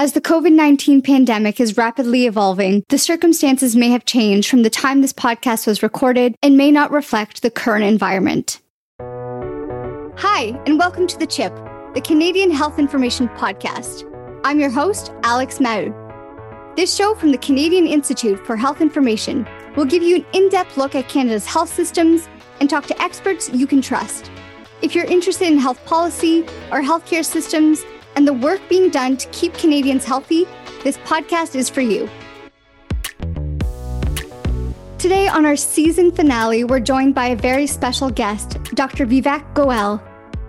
As the COVID 19 pandemic is rapidly evolving, the circumstances may have changed from the time this podcast was recorded and may not reflect the current environment. Hi, and welcome to The Chip, the Canadian Health Information Podcast. I'm your host, Alex Mau. This show from the Canadian Institute for Health Information will give you an in depth look at Canada's health systems and talk to experts you can trust. If you're interested in health policy or healthcare systems, and the work being done to keep Canadians healthy, this podcast is for you. Today, on our season finale, we're joined by a very special guest, Dr. Vivek Goel,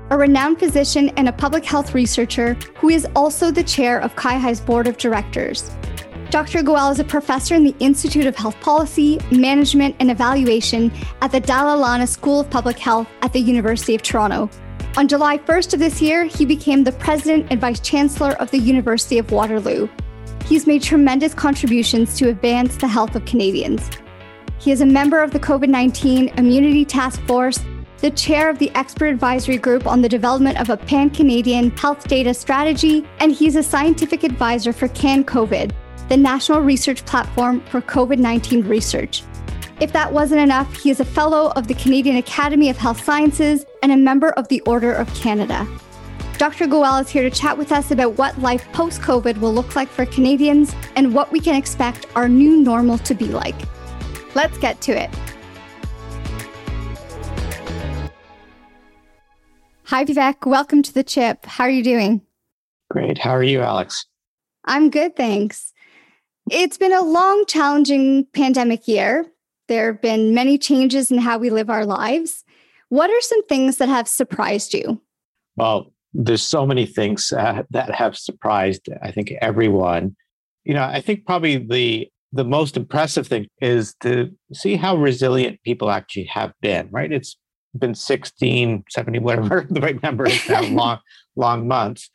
a renowned physician and a public health researcher who is also the chair of CIHI's board of directors. Dr. Goel is a professor in the Institute of Health Policy, Management, and Evaluation at the Dalla Lana School of Public Health at the University of Toronto. On July 1st of this year, he became the president and vice chancellor of the University of Waterloo. He's made tremendous contributions to advance the health of Canadians. He is a member of the COVID 19 Immunity Task Force, the chair of the expert advisory group on the development of a pan Canadian health data strategy, and he's a scientific advisor for CAN COVID, the national research platform for COVID 19 research. If that wasn't enough, he is a fellow of the Canadian Academy of Health Sciences and a member of the Order of Canada. Dr. Goel is here to chat with us about what life post COVID will look like for Canadians and what we can expect our new normal to be like. Let's get to it. Hi, Vivek. Welcome to the chip. How are you doing? Great. How are you, Alex? I'm good, thanks. It's been a long, challenging pandemic year, there have been many changes in how we live our lives. What are some things that have surprised you? Well, there's so many things uh, that have surprised, I think, everyone. You know, I think probably the the most impressive thing is to see how resilient people actually have been, right? It's been 16, 70, whatever the right number is now, long, long months.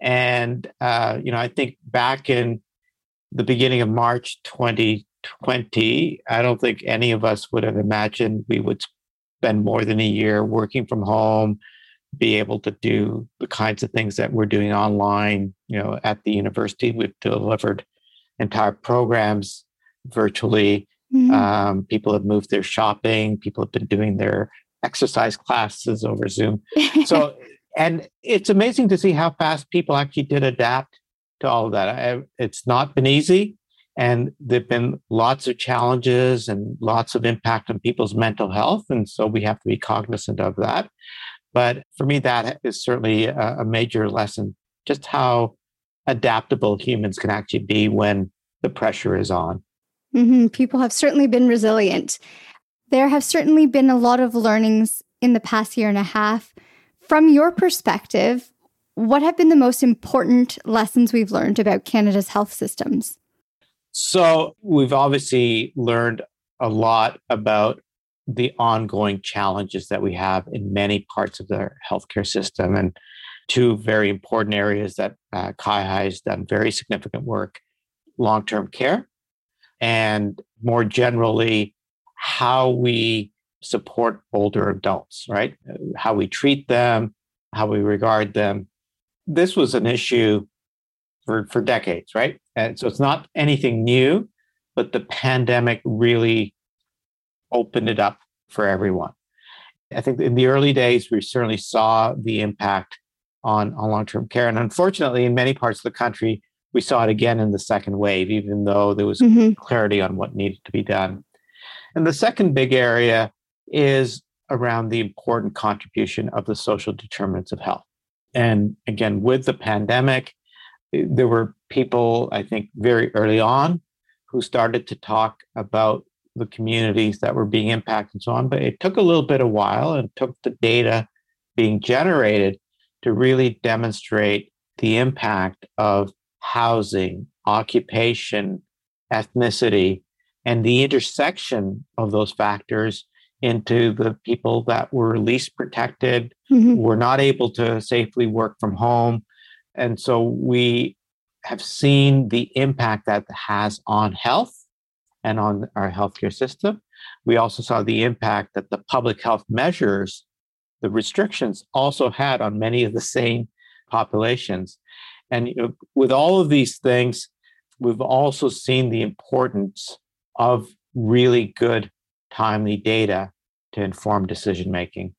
And, uh, you know, I think back in the beginning of March 20, 20, I don't think any of us would have imagined we would spend more than a year working from home, be able to do the kinds of things that we're doing online. You know, at the university, we've delivered entire programs virtually. Mm-hmm. Um, people have moved their shopping. People have been doing their exercise classes over Zoom. So, and it's amazing to see how fast people actually did adapt to all of that. I, it's not been easy. And there've been lots of challenges and lots of impact on people's mental health. And so we have to be cognizant of that. But for me, that is certainly a, major lesson just how adaptable humans can actually be when the pressure is on. Mm-hmm. People have certainly been resilient. There have certainly been a lot of learnings in the past year and a half. From your perspective, what have been the most important lessons we've learned about Canada's health systems? So we've obviously learned a lot about the ongoing challenges that we have in many parts of the healthcare system. And two very important areas that uh, CIHI has done very significant work long term care, and more generally, how we support older adults, right? How we treat them, how we regard them. This was an issue for, for decades, right? And so it's not anything new, but the pandemic really opened it up for everyone. I think in the early days, we certainly saw the impact on, on long term care. And unfortunately, in many parts of the country, we saw it again in the second wave, even though there was mm-hmm. clarity on what needed to be done. And the second big area is around the important contribution of the social determinants of health. And again, with the pandemic, there were people, I think, very early on who started to talk about the communities that were being impacted and so on. But it took a little bit of while and took the data being generated to really demonstrate the impact of housing, occupation, ethnicity, and the intersection of those factors into the people that were least protected, mm-hmm. were not able to safely work from home, and so we have seen the impact that has on health and on our healthcare system. We also saw the impact that the public health measures, the restrictions also had on many of the same populations. And with all of these things, we've also seen the importance of really good, timely data to inform decision making.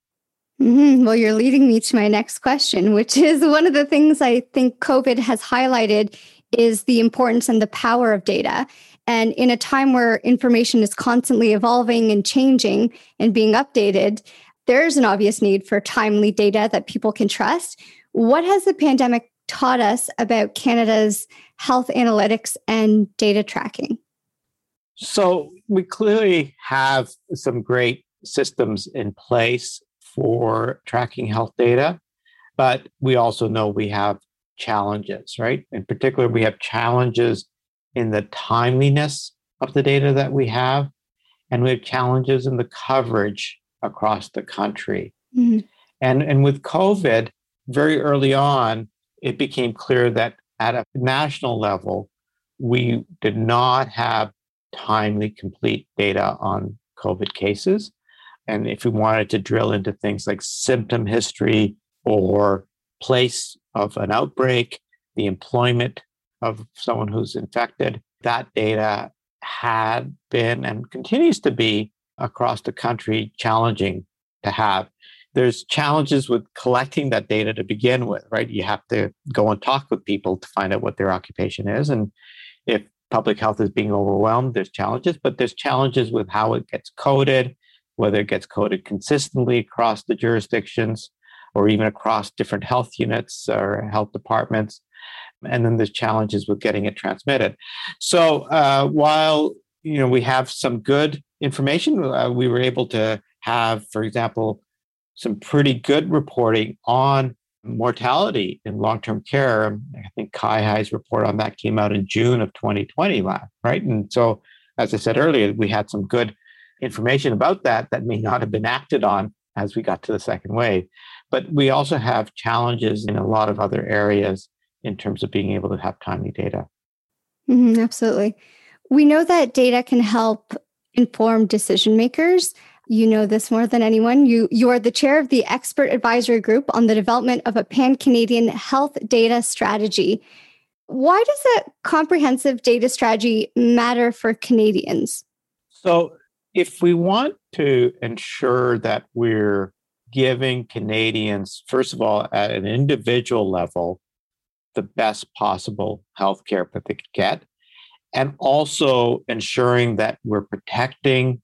Mm-hmm. Well, you're leading me to my next question, which is one of the things I think COVID has highlighted is the importance and the power of data. And in a time where information is constantly evolving and changing and being updated, there's an obvious need for timely data that people can trust. What has the pandemic taught us about Canada's health analytics and data tracking? So, we clearly have some great systems in place for tracking health data, but we also know we have challenges, right? In particular, we have challenges in the timeliness of the data that we have, and we have challenges in the coverage across the country. Mm-hmm. And, and with COVID, very early on, it became clear that at a national level, we did not have timely, complete data on COVID cases. And if we wanted to drill into things like symptom history or place of an outbreak, the employment of someone who's infected. That data had been and continues to be across the country challenging to have. There's challenges with collecting that data to begin with, right? You have to go and talk with people to find out what their occupation is. And if public health is being overwhelmed, there's challenges, but there's challenges with how it gets coded, whether it gets coded consistently across the jurisdictions or even across different health units or health departments and then there's challenges with getting it transmitted. So uh, while you know we have some good information, uh, we were able to have, for example, some pretty good reporting on mortality in long-term care. I think CIHI's report on that came out in June of 2020, right? And so, as I said earlier, we had some good information about that that may not have been acted on as we got to the second wave. But we also have challenges in a lot of other areas in terms of being able to have timely data. Mm-hmm, absolutely. We know that data can help inform decision makers. You know this more than anyone. You you are the chair of the expert advisory group on the development of a pan-Canadian health data strategy. Why does a comprehensive data strategy matter for Canadians? So, if we want to ensure that we're giving Canadians, first of all, at an individual level, the best possible health care that they could get, and also ensuring that we're protecting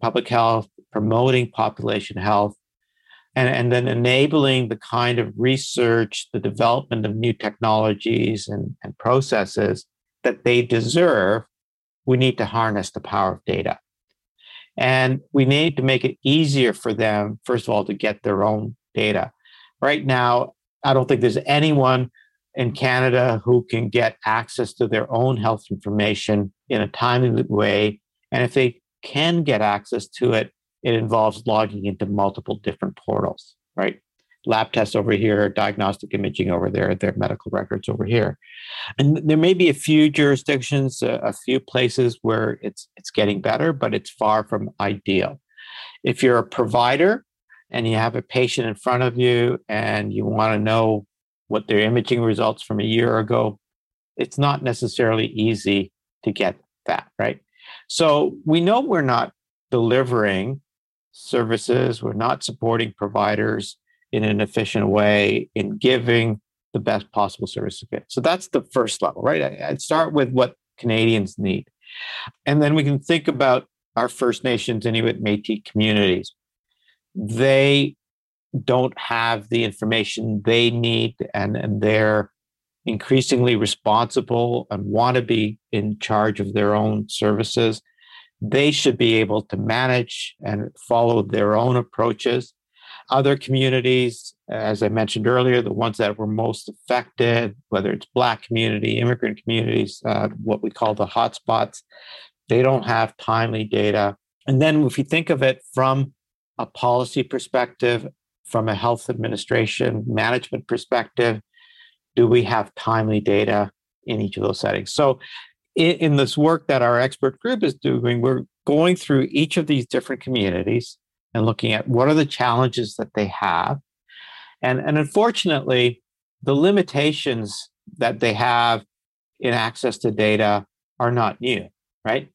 public health, promoting population health, and, and then enabling the kind of research, the development of new technologies and, and processes that they deserve, we need to harness the power of data. And we need to make it easier for them, first of all, to get their own data. Right now, I don't think there's anyone in Canada who can get access to their own health information in a timely way. And if they can get access to it, it involves logging into multiple different portals, right? Lab tests over here, diagnostic imaging over there, their medical records over here. And there may be a few jurisdictions, a, a few places where it's it's getting better, but it's far from ideal. If you're a provider and you have a patient in front of you and you want to know what their imaging results from a year ago, it's not necessarily easy to get that, right? So we know we're not delivering services, we're not supporting providers in an efficient way in giving the best possible service to get. So that's the first level, right? I'd start with what Canadians need. And then we can think about our First Nations, Inuit, Metis communities. They don't have the information they need and, and they're increasingly responsible and want to be in charge of their own services, they should be able to manage and follow their own approaches. Other communities, as I mentioned earlier, the ones that were most affected, whether it's Black community, immigrant communities, uh, what we call the hotspots, they don't have timely data. And then if you think of it from a policy perspective, from a health administration management perspective, do we have timely data in each of those settings? So, in, this work that our expert group is doing, we're going through each of these different communities and looking at what are the challenges that they have. And, and unfortunately, the limitations that they have in access to data are not new, right?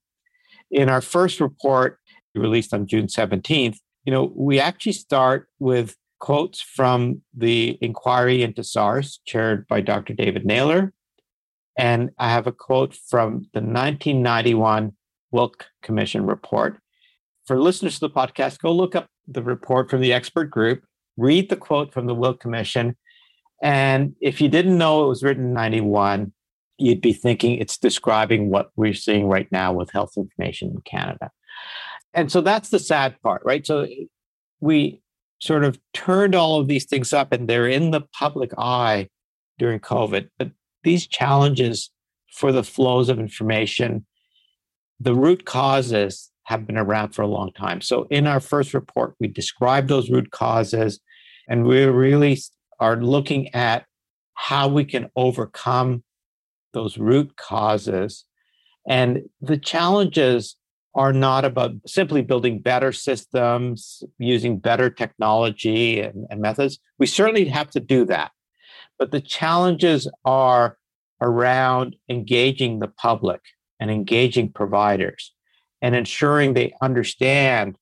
In our first report released on June 17th, you know, we actually start with quotes from the inquiry into SARS chaired by Dr. David Naylor. And I have a quote from the 1991 Wilk Commission report. For listeners to the podcast, go look up the report from the expert group, read the quote from the Wilk Commission. And if you didn't know it was written in 91, you'd be thinking it's describing what we're seeing right now with health information in Canada. And so that's the sad part, right? So we sort of turned all of these things up and they're in the public eye during COVID. But these challenges for the flows of information, the root causes have been around for a long time. So in our first report, we described those root causes and we really are looking at how we can overcome those root causes. And the challenges are not about simply building better systems, using better technology and, and, methods. We certainly have to do that. But the challenges are around engaging the public and engaging providers and ensuring they understand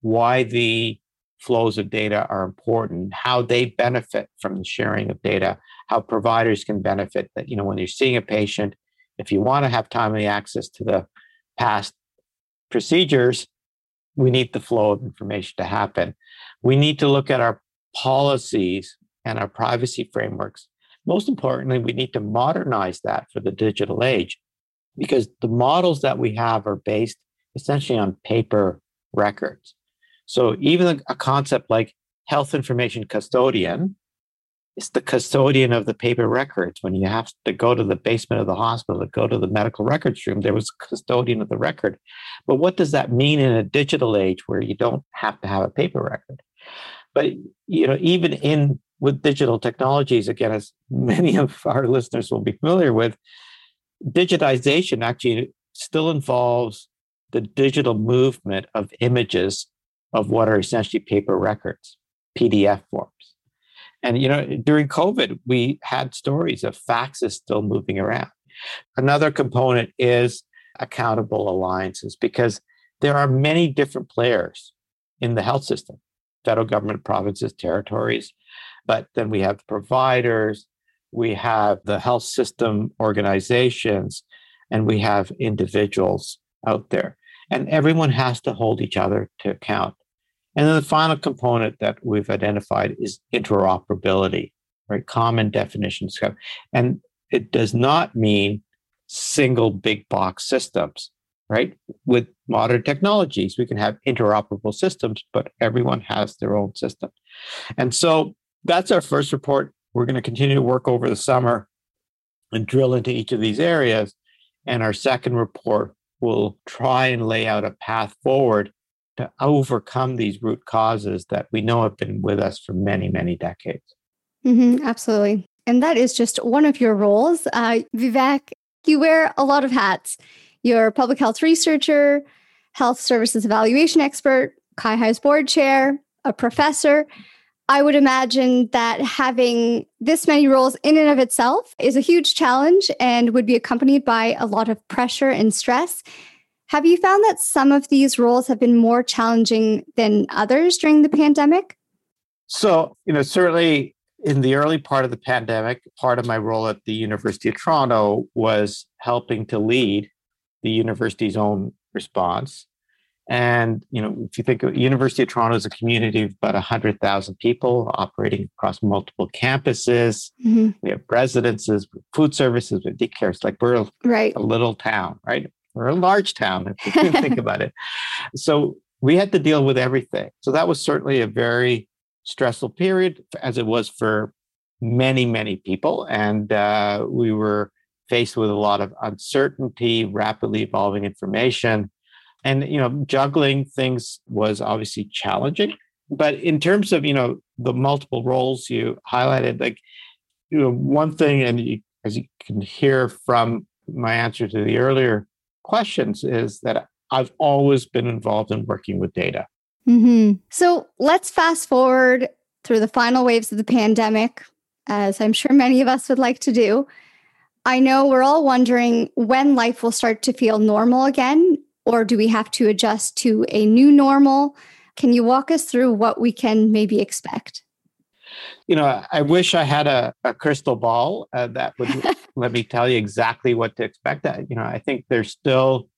why the flows of data are important, how they benefit from the sharing of data, how providers can benefit that, you know, when you're seeing a patient, if you want to have timely access to the past procedures, we need the flow of information to happen. We need to look at our policies and our privacy frameworks. Most importantly, we need to modernize that for the digital age because the models that we have are based essentially on paper records. So even a concept like health information custodian is the custodian of the paper records. When you have to go to the basement of the hospital, to go to the medical records room, there was custodian of the record. But what does that mean in a digital age where you don't have to have a paper record? But you know, even in with digital technologies, again, as many of our listeners will be familiar with, digitization actually still involves the digital movement of images of what are essentially paper records, PDF forms. And you know, during COVID, we had stories of faxes still moving around. Another component is accountable alliances because there are many different players in the health system federal government, provinces, territories. But then we have providers, we have the health system organizations, and we have individuals out there. And everyone has to hold each other to account. And then the final component that we've identified is interoperability, right? Common definitions. And it does not mean single big box systems, right? With modern technologies, we can have interoperable systems, but everyone has their own system. And so that's our first report. We're going to continue to work over the summer and drill into each of these areas. And our second report will try and lay out a path forward to overcome these root causes that we know have been with us for many, many decades. Mm-hmm, absolutely. And that is just one of your roles. Uh, Vivek, you wear a lot of hats. You're a public health researcher, health services evaluation expert, CIHI's board chair, a professor. I would imagine that having this many roles in and of itself is a huge challenge and would be accompanied by a lot of pressure and stress. Have you found that some of these roles have been more challenging than others during the pandemic? So, you know, certainly in the early part of the pandemic, part of my role at the University of Toronto was helping to lead the university's own response. And, you know, if you think of University of Toronto is a community of about 100,000 people operating across multiple campuses, mm-hmm. we have residences, food services, with daycare. It's like we're right. a little town, right? We're a large town, if you think about it. So we had to deal with everything. So that was certainly a very stressful period, as it was for many, many people. And uh, we were faced with a lot of uncertainty, rapidly evolving information. And, you know, juggling things was obviously challenging. But in terms of, you know, the multiple roles you highlighted, like, you know, one thing, and you, as you can hear from my answer to the earlier questions is that I've always been involved in working with data. Mm-hmm. So let's fast forward through the final waves of the pandemic. as I'm sure many of us would like to do. I know we're all wondering when life will start to feel normal again, or do we have to adjust to a new normal? Can you walk us through what we can maybe expect? You know, I wish I had a, a crystal ball uh, that would let me tell you exactly what to expect. That you know, I think there's still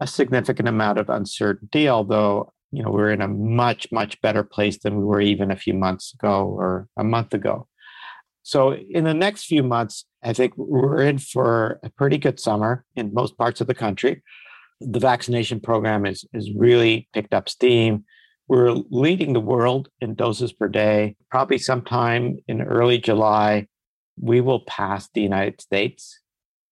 a significant amount of uncertainty, although you know we're in a much much better place than we were even a few months ago or a month ago. So in the next few months, I think we're in for a pretty good summer in most parts of the country. The vaccination program is is really picked up steam. We're leading the world in doses per day. Probably sometime in early July, we will pass the United States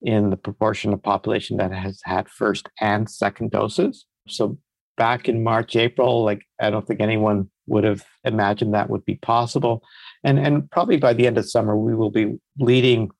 in the proportion of population that has had first and second doses. So back in March, April, like I don't think anyone would have imagined that would be possible. And and probably by the end of summer, we will be leading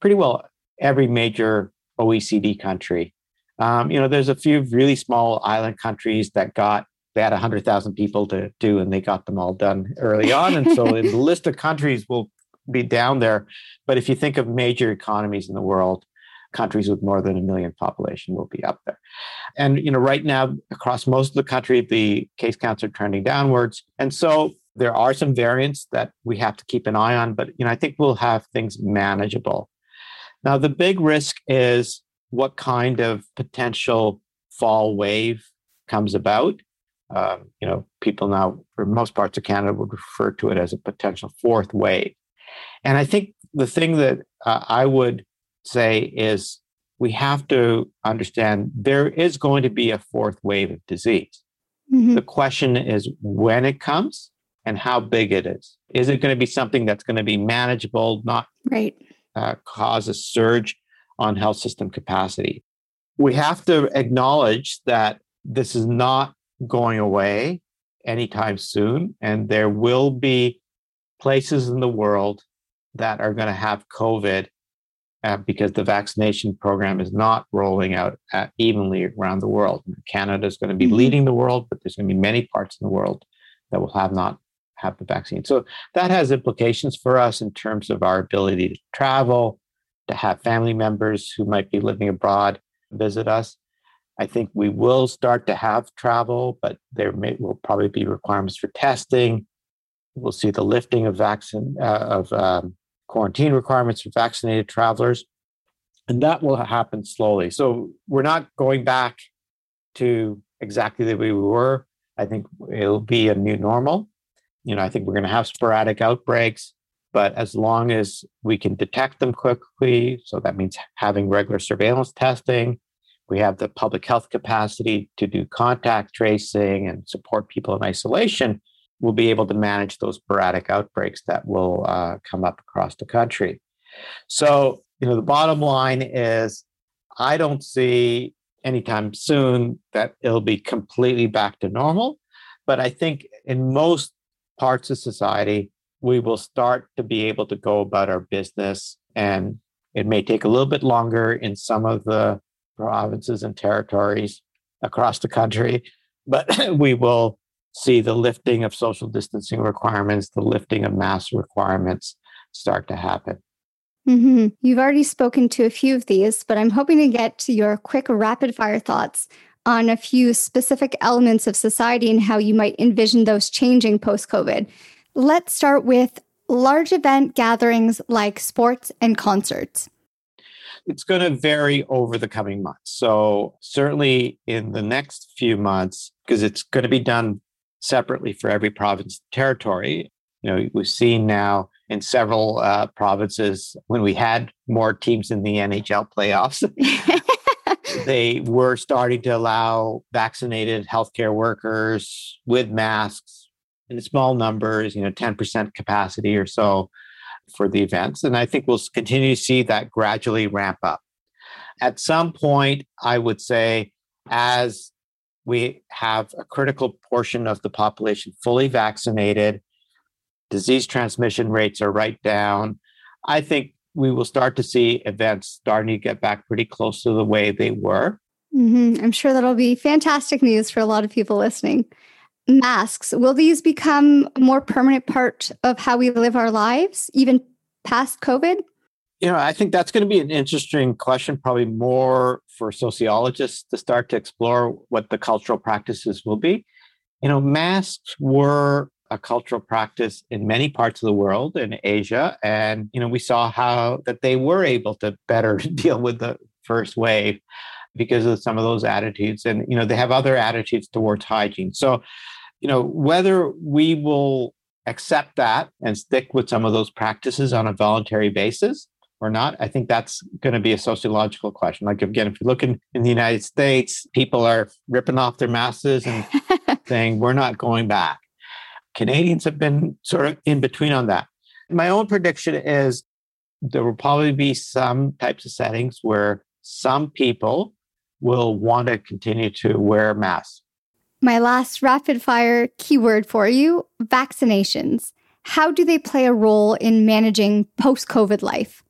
pretty well every major OECD country. Um, you know, there's a few really small island countries that got they had 100,000 people to do, and they got them all done early on. And so the list of countries will be down there. But if you think of major economies in the world, countries with more than a million population will be up there. And you know, right now across most of the country, the case counts are trending downwards. And so there are some variants that we have to keep an eye on, but you know, I think we'll have things manageable. Now, the big risk is what kind of potential fall wave comes about. Um, you know, people now, for most parts of Canada, would refer to it as a potential fourth wave. And I think the thing that uh, I would say is we have to understand there is going to be a fourth wave of disease. Mm-hmm. The question is when it comes and how big it is. Is it going to be something that's going to be manageable, not right. uh, cause a surge on health system capacity? We have to acknowledge that this is not going away anytime soon, and there will be places in the world that are going to have COVID uh, because the vaccination program is not rolling out uh, evenly around the world. Canada is going to be mm-hmm. leading the world, but there's going to be many parts in the world that will have not have the vaccine. So that has implications for us in terms of our ability to travel, to have family members who might be living abroad visit us. I think we will start to have travel, but there may, will probably be requirements for testing. We'll see the lifting of vaccine uh, of um, quarantine requirements for vaccinated travelers, and that will happen slowly. So we're not going back to exactly the way we were. I think it'll be a new normal, you know, I think we're going to have sporadic outbreaks, but as long as we can detect them quickly, so that means having regular surveillance testing, we have the public health capacity to do contact tracing and support people in isolation, we'll be able to manage those sporadic outbreaks that will uh, come up across the country. So, you know, the bottom line is I don't see anytime soon that it'll be completely back to normal. But I think in most parts of society, we will start to be able to go about our business. And it may take a little bit longer in some of the provinces and territories across the country, but we will see the lifting of social distancing requirements, the lifting of mask requirements start to happen. Mm-hmm. You've already spoken to a few of these, but I'm hoping to get to your quick rapid fire thoughts on a few specific elements of society and how you might envision those changing post COVID. Let's start with large event gatherings like sports and concerts. It's going to vary over the coming months. So, certainly in the next few months, because it's going to be done separately for every province territory. You know, we've seen now in several uh, provinces when we had more teams in the NHL playoffs. they were starting to allow vaccinated healthcare workers with masks in small numbers, you know, 10% capacity or so for the events. And I think we'll continue to see that gradually ramp up. At some point, I would say, as we have a critical portion of the population fully vaccinated, disease transmission rates are right down. I think we will start to see events starting to get back pretty close to the way they were. Mm-hmm. I'm sure that'll be fantastic news for a lot of people listening. Masks, will these become a more permanent part of how we live our lives, even past COVID? You know, I think that's going to be an interesting question, probably more for sociologists to start to explore what the cultural practices will be. You know, masks were a cultural practice in many parts of the world in Asia. And, you know, we saw how that they were able to better deal with the first wave because of some of those attitudes. And, you know, they have other attitudes towards hygiene. So, you know, whether we will accept that and stick with some of those practices on a voluntary basis or not, I think that's going to be a sociological question. Like, again, if you look in, in the United States, people are ripping off their masks and saying, we're not going back. Canadians have been sort of in between on that. My own prediction is there will probably be some types of settings where some people will want to continue to wear masks. My last rapid fire keyword for you vaccinations. How do they play a role in managing post COVID life?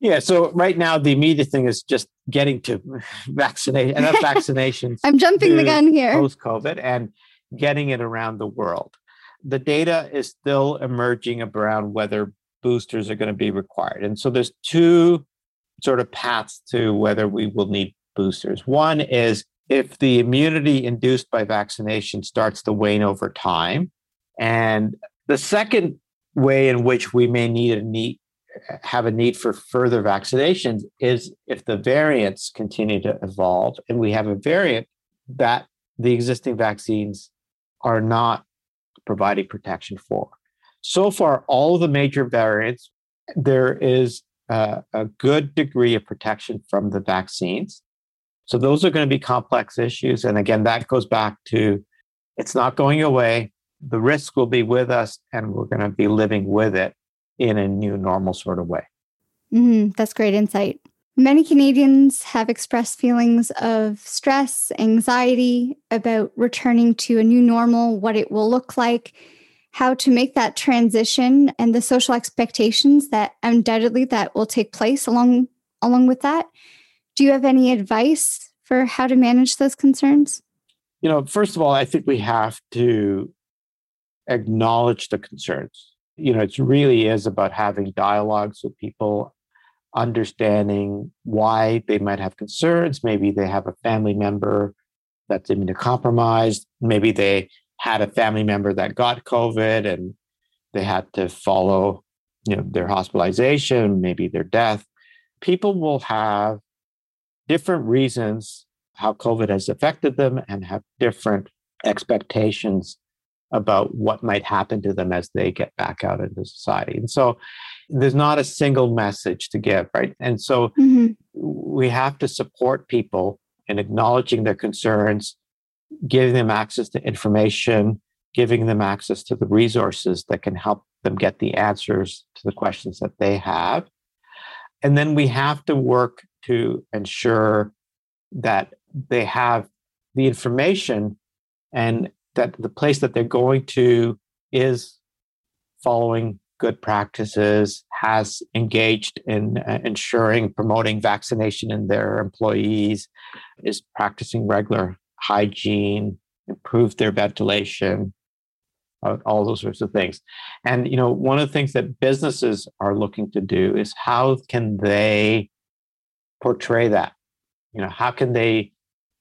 Yeah, so right now the immediate thing is just getting to vaccinate enough vaccinations. I'm jumping the gun here. Post COVID and getting it around the world the data is still emerging around whether boosters are going to be required. And so there's two sort of paths to whether we will need boosters. One is if the immunity induced by vaccination starts to wane over time. And the second way in which we may need a need have a need for further vaccinations is if the variants continue to evolve and we have a variant that the existing vaccines are not providing protection for. So far, all of the major variants, there is a, a good degree of protection from the vaccines. So those are going to be complex issues. And again, that goes back to it's not going away. The risk will be with us, and we're going to be living with it in a new normal sort of way. Mm-hmm. That's great insight. Many Canadians have expressed feelings of stress, anxiety about returning to a new normal, what it will look like, how to make that transition and the social expectations that undoubtedly that will take place along along with that. Do you have any advice for how to manage those concerns? You know, first of all, I think we have to acknowledge the concerns. You know, it really is about having dialogues with people understanding why they might have concerns. Maybe they have a family member that's immunocompromised. Maybe they had a family member that got COVID and they had to follow you know their hospitalization, maybe their death. People will have different reasons how COVID has affected them and have different expectations about what might happen to them as they get back out into society. And so there's not a single message to give, right? And so mm-hmm. we have to support people in acknowledging their concerns, giving them access to information, giving them access to the resources that can help them get the answers to the questions that they have. And then we have to work to ensure that they have the information and that the place that they're going to is following good practices, has engaged in uh, ensuring promoting vaccination in their employees, is practicing regular hygiene, improve their ventilation, uh, all those sorts of things. And you know, one of the things that businesses are looking to do is how can they portray that? You know, how can they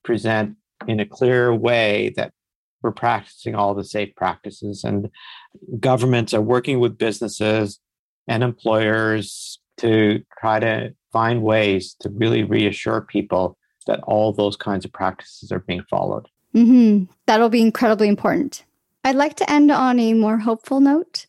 present in a clear way that we're practicing all the safe practices and governments are working with businesses and employers to try to find ways to really reassure people that all those kinds of practices are being followed. Mm-hmm. That'll be incredibly important. I'd like to end on a more hopeful note.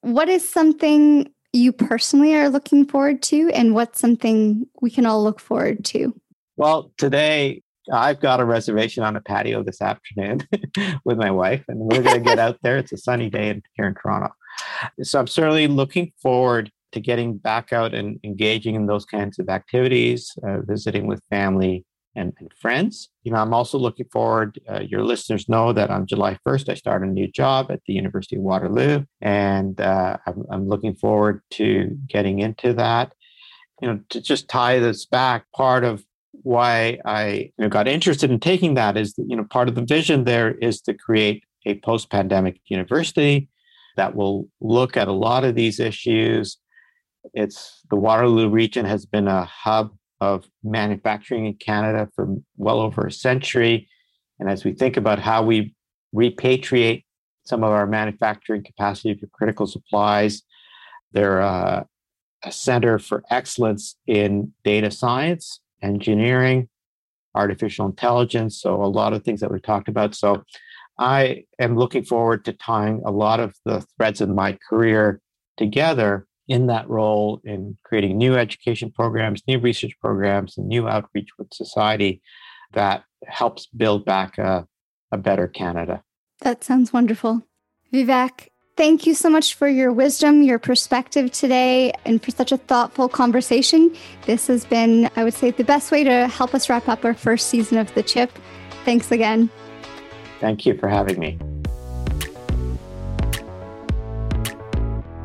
What is something you personally are looking forward to, and what's something we can all look forward to? Well, today I've got a reservation on a patio this afternoon with my wife, and we're going to get out there. It's a sunny day here in Toronto. So I'm certainly looking forward to getting back out and engaging in those kinds of activities, uh, visiting with family and, and, friends. You know, I'm also looking forward. Uh, your listeners know that on July 1st, I start a new job at the University of Waterloo, and uh, I'm, I'm looking forward to getting into that. You know, to just tie this back, part of why I you know, got interested in taking that is that, you know part of the vision there is to create a post-pandemic university that will look at a lot of these issues It's the Waterloo region has been a hub of manufacturing in Canada for well over a century. And as we think about how we repatriate some of our manufacturing capacity for critical supplies, they're uh, a center for excellence in data science, engineering, artificial intelligence. So, a lot of things that we talked about. So, I am looking forward to tying a lot of the threads in my career together in that role in creating new education programs, new research programs, and new outreach with society that helps build back a, a better Canada. That sounds wonderful. Vivek, thank you so much for your wisdom, your perspective today, and for such a thoughtful conversation. This has been, I would say, the best way to help us wrap up our first season of The Chip. Thanks again. Thank you for having me.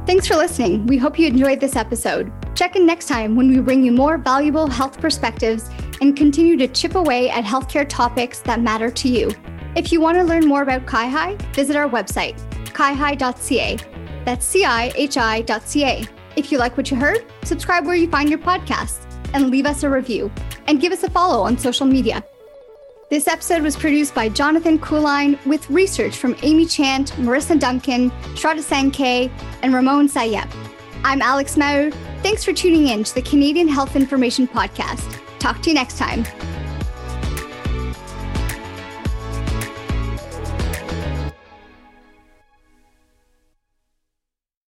Thanks for listening. We hope you enjoyed this episode. Check in next time when we bring you more valuable health perspectives and continue to chip away at healthcare topics that matter to you. If you want to learn more about CIHI, visit our website, cihi.ca. That's C-I-H-I.ca. If you like what you heard, subscribe where you find your podcasts and leave us a review. And give us a follow on social media. This episode was produced by Jonathan Kuline with research from Amy Chant, Marissa Duncan, Shraddha Sankey, and Ramon Sayep. I'm Alex Maud. Thanks for tuning in to the Canadian Health Information Podcast. Talk to you next time.